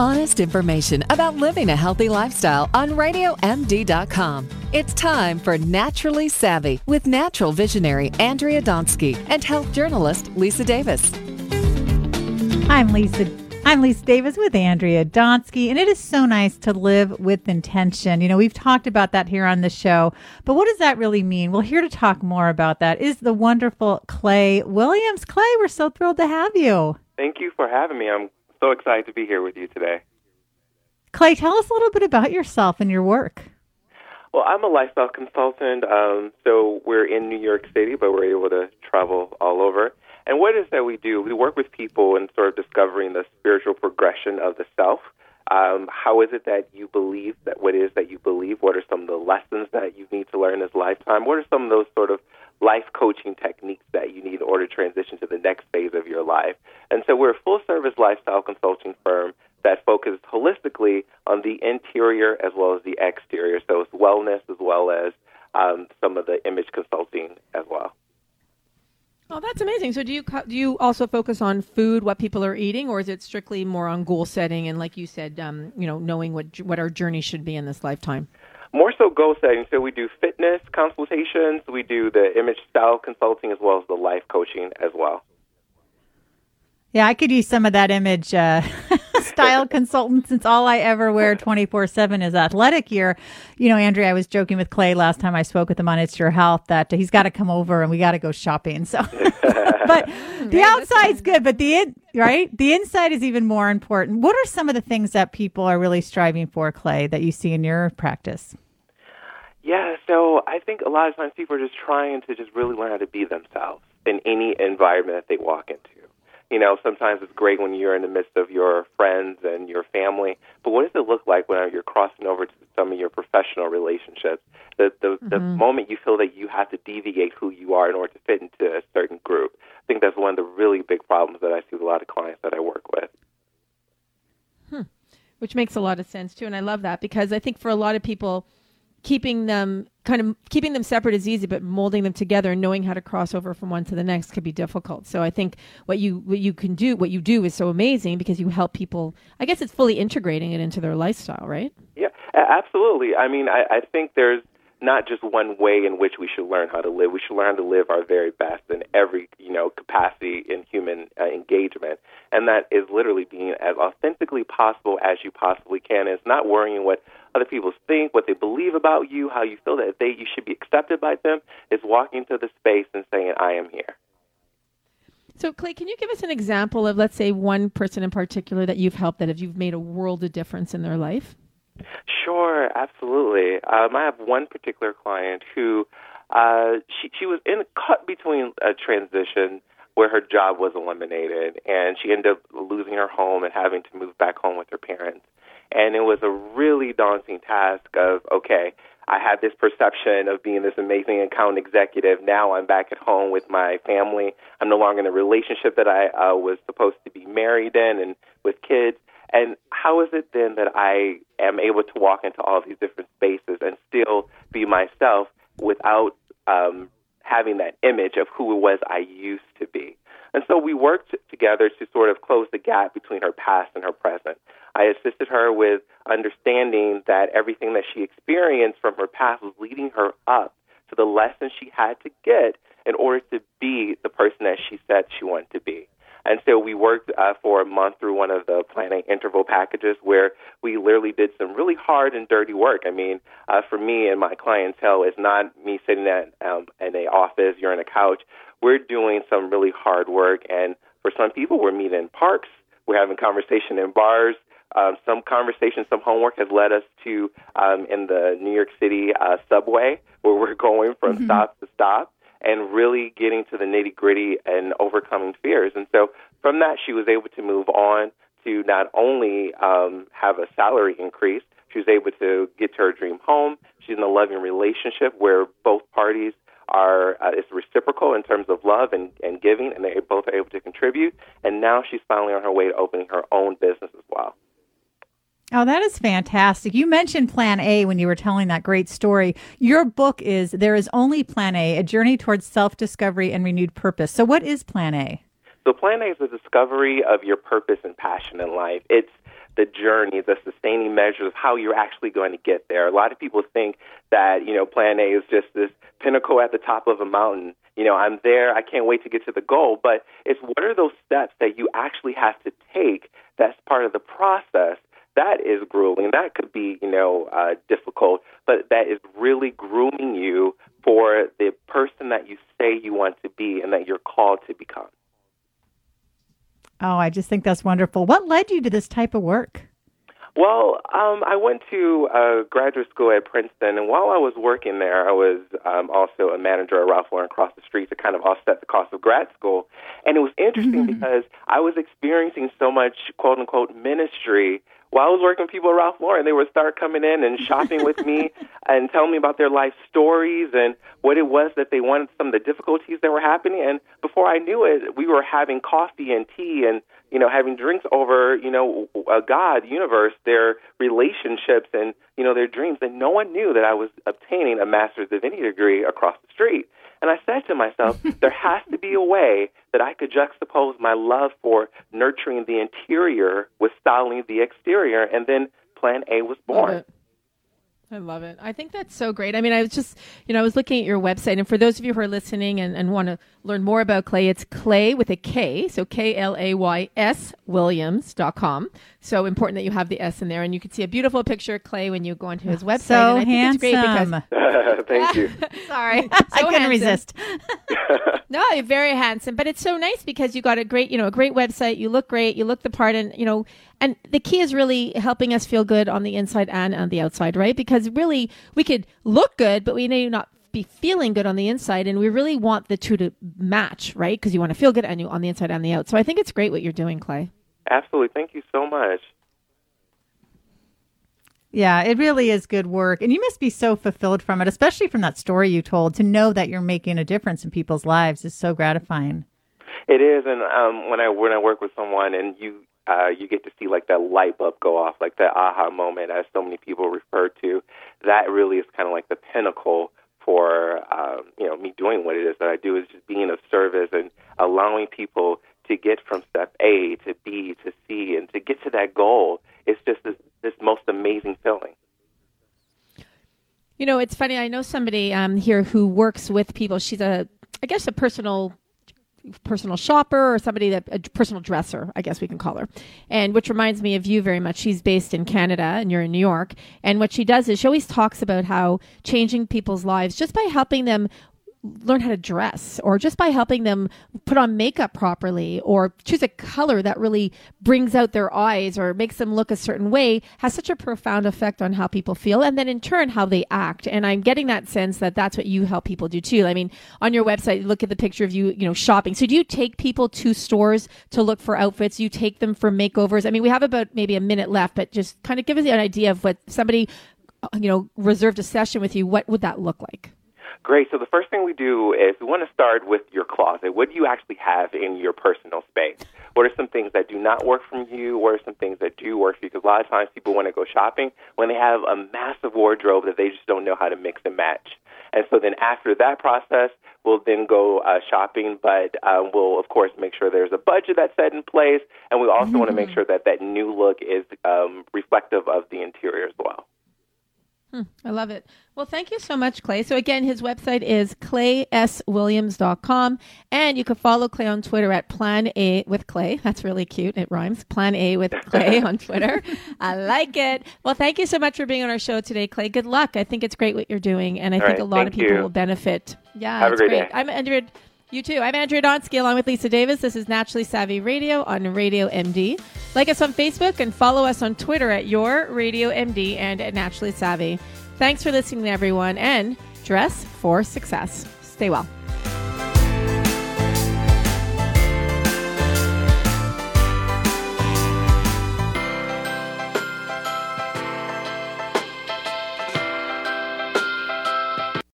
Honest information about living a healthy lifestyle on RadioMD.com. It's time for Naturally Savvy with natural visionary Andrea Donsky and health journalist Lisa Davis. I'm Lisa. I'm Lisa Davis with Andrea Donsky, and it is so nice to live with intention. You know, we've talked about that here on the show, but what does that really mean? Well, here to talk more about that is the wonderful Klay Williams. Klay, we're so thrilled to have you. Thank you for having me. I'm so excited to be here with you today. Klay, tell us a little bit about yourself and your work. Well, I'm a lifestyle consultant. Um, so we're in New York City, but we're able to travel all over. And what is that we do? We work with people in sort of discovering the spiritual progression of the self. Um, how is it that you believe that what is that you believe? What are some of the lessons that you need to learn this lifetime? What are some of those sort of life coaching techniques that you need in order to transition to the next phase of your life? And so we're a full service lifestyle consulting firm that focuses holistically on the interior as well as the exterior. So it's wellness as well as um, some of the image consulting as well. Oh, that's amazing. So, do you do you also focus on food, what people are eating, or is it strictly more on goal setting and, like you said, um, you know, knowing what what our journey should be in this lifetime? More so goal setting. So we do fitness consultations, we do the image style consulting, as well as the life coaching as well. Yeah, I could use some of that image uh, style consultant since all I ever wear 24 7 is athletic gear. You know, Andrea, I was joking with Klay last time I spoke with him on It's Your Health that he's got to come over and we got to go shopping. So, but the outside's good, but the in, right the inside is even more important. What are some of the things that people are really striving for, Klay, that you see in your practice? Yeah, so I think a lot of times people are just trying to just really learn how to be themselves in any environment that they walk into. You know, sometimes it's great when you're in the midst of your friends and your family, but what does it look like when you're crossing over to some of your professional relationships? The the, mm-hmm. the moment you feel that you have to deviate who you are in order to fit into a certain group. I think that's one of the really big problems that I see with a lot of clients that I work with. Hmm. Which makes a lot of sense too, and I love that because I think for a lot of people keeping them kind of keeping them separate is easy, but molding them together and knowing how to cross over from one to the next could be difficult. So I think what you what you can do, what you do, is so amazing because you help people. I guess it's fully integrating it into their lifestyle, right? Yeah, absolutely. I mean, I, I think there's not just one way in which we should learn how to live. We should learn to live our very best in every you know capacity in human uh, engagement, and that is literally being as authentically possible as you possibly can. It's not worrying what other people think, what they believe about you, how you feel that they you should be accepted by them. is walking to the space and saying, "I am here." So, Klay, can you give us an example of, let's say, one person in particular that you've helped that have you've made a world of difference in their life? Sure, absolutely. Um, I have one particular client who uh, she she was in cut between a transition where her job was eliminated, and she ended up losing her home and having to move back home with her parents. And it was a really daunting task of okay, I had this perception of being this amazing account executive. Now I'm back at home with my family. I'm no longer in a relationship that I uh, was supposed to be married in and with kids. And how is it then that I am able to walk into all these different spaces and still be myself without um, having that image of who it was I used to be? And so we worked together to sort of close the gap between her past and her present. I assisted her with understanding that everything that she experienced from her past was leading her up to the lessons she had to get in order to be the person that she said she wanted to be. And so we worked uh, for a month through one of the planning interval packages where we literally did some really hard and dirty work. I mean, uh, for me and my clientele, it's not me sitting at um, a office, you're on a couch. We're doing some really hard work, and for some people, we're meeting in parks, we're having conversation in bars. Um, some conversation, some homework has led us to um, in the New York City uh, subway, where we're going from mm-hmm. stop to stop and really getting to the nitty gritty and overcoming fears. And so from that, she was able to move on to not only um, have a salary increase, she was able to get to her dream home. She's in a loving relationship where both parties are uh, it's reciprocal in terms of love and, and giving, and they both are able to contribute. And now she's finally on her way to opening her own business as well. Oh, that is fantastic. You mentioned Plan A when you were telling that great story. Your book is There is Only Plan A, a journey towards self discovery and renewed purpose. So, what is Plan A? So, Plan A is the discovery of your purpose and passion in life. It's the journey, the sustaining measures of how you're actually going to get there. A lot of people think that, you know, plan A is just this pinnacle at the top of a mountain. You know, I'm there, I can't wait to get to the goal, but it's what are those steps that you actually have to take that's part of the process that is grueling. That could be, you know, uh, difficult, but that is really grooming you for the person that you say you want to be and that you're called to become. Oh, I just think that's wonderful. What led you to this type of work? Well, um, I went to uh, graduate school at Princeton, and while I was working there, I was um, also a manager at Ralph Lauren across the street to kind of offset the cost of grad school. And it was interesting mm-hmm. because I was experiencing so much quote unquote ministry while I was working with people at Ralph Lauren, they would start coming in and shopping with me and telling me about their life stories and what it was that they wanted, some of the difficulties that were happening. And before I knew it, we were having coffee and tea and, you know, having drinks over, you know, a God, universe, their relationships and, you know, their dreams. And no one knew that I was obtaining a master's divinity degree across the street. And I said to myself, there has to be a way that I could juxtapose my love for nurturing the interior with styling the exterior. And then Plan A was born. I love it. I think that's so great. I mean, I was just, you know, I was looking at your website, and for those of you who are listening and, and want to learn more about Klay, it's Clay with a K, so K L A Y S Williams.com. So important that you have the S in there, and you can see a beautiful picture of Klay when you go onto his website. So and I handsome. think it's great because. Thank you. Sorry. So I couldn't handsome. resist. No, you're very handsome, but it's so nice because you got a great, you know, a great website. You look great. You look the part, and you know, and the key is really helping us feel good on the inside and on the outside, right? Because really, we could look good, but we may not be feeling good on the inside, and we really want the two to match, right? Because you want to feel good and you on the inside and the out. So I think it's great what you're doing, Klay. Absolutely, thank you so much. Yeah, it really is good work. And you must be so fulfilled from it, especially from that story you told. To know that you're making a difference in people's lives is so gratifying. It is, and um, when I when I work with someone and you uh, you get to see like that light bulb go off, like that aha moment, as so many people refer to. That really is kind of like the pinnacle for um, you know me doing what it is that I do is just being of service and allowing people to get from step A to B to C and to get to that goal. It's just this, amazing. You know, it's funny. I know somebody um, here who works with people. She's a, I guess, a personal personal shopper or somebody that a personal dresser, I guess we can call her. And which reminds me of you very much. She's based in Canada and you're in New York. And what she does is she always talks about how changing people's lives just by helping them learn how to dress or just by helping them put on makeup properly or choose a color that really brings out their eyes or makes them look a certain way has such a profound effect on how people feel and then in turn how they act. And i'm getting that sense that that's what you help people do too. I mean on your website look at the picture of you you know shopping. So do you take people to stores to look for outfits? You take them for makeovers? I mean we have about maybe a minute left but just kind of give us an idea of what somebody uh, you know reserved a session with you what would that look like Great. So the first thing we do is we want to start with your closet. What do you actually have in your personal space? What are some things that do not work for you? What are some things that do work for you? Because a lot of times people want to go shopping when they have a massive wardrobe that they just don't know how to mix and match. And so then after that process, we'll then go uh, shopping, but um, we'll of course make sure there's a budget that's set in place, and we also mm-hmm. want to make sure that that new look is um, reflective of the interior as well. Hmm, I love it. Well, thank you so much, Klay. So, again, his website is klayswilliams.com. And you can follow Klay on Twitter at Plan A with Klay. That's really cute. It rhymes. Plan A with Klay on Twitter. I like it. Well, thank you so much for being on our show today, Klay. Good luck. I think it's great what you're doing. And I All think right, a lot of people you. will benefit. Yeah, Have it's a great great. Day. I'm Andrea. You too. I'm Andrea Donsky along with Lisa Davis. This is Naturally Savvy Radio on Radio MD. Like us on Facebook and follow us on Twitter at Your Radio MD and at Naturally Savvy. Thanks for listening, everyone, and dress for success. Stay well.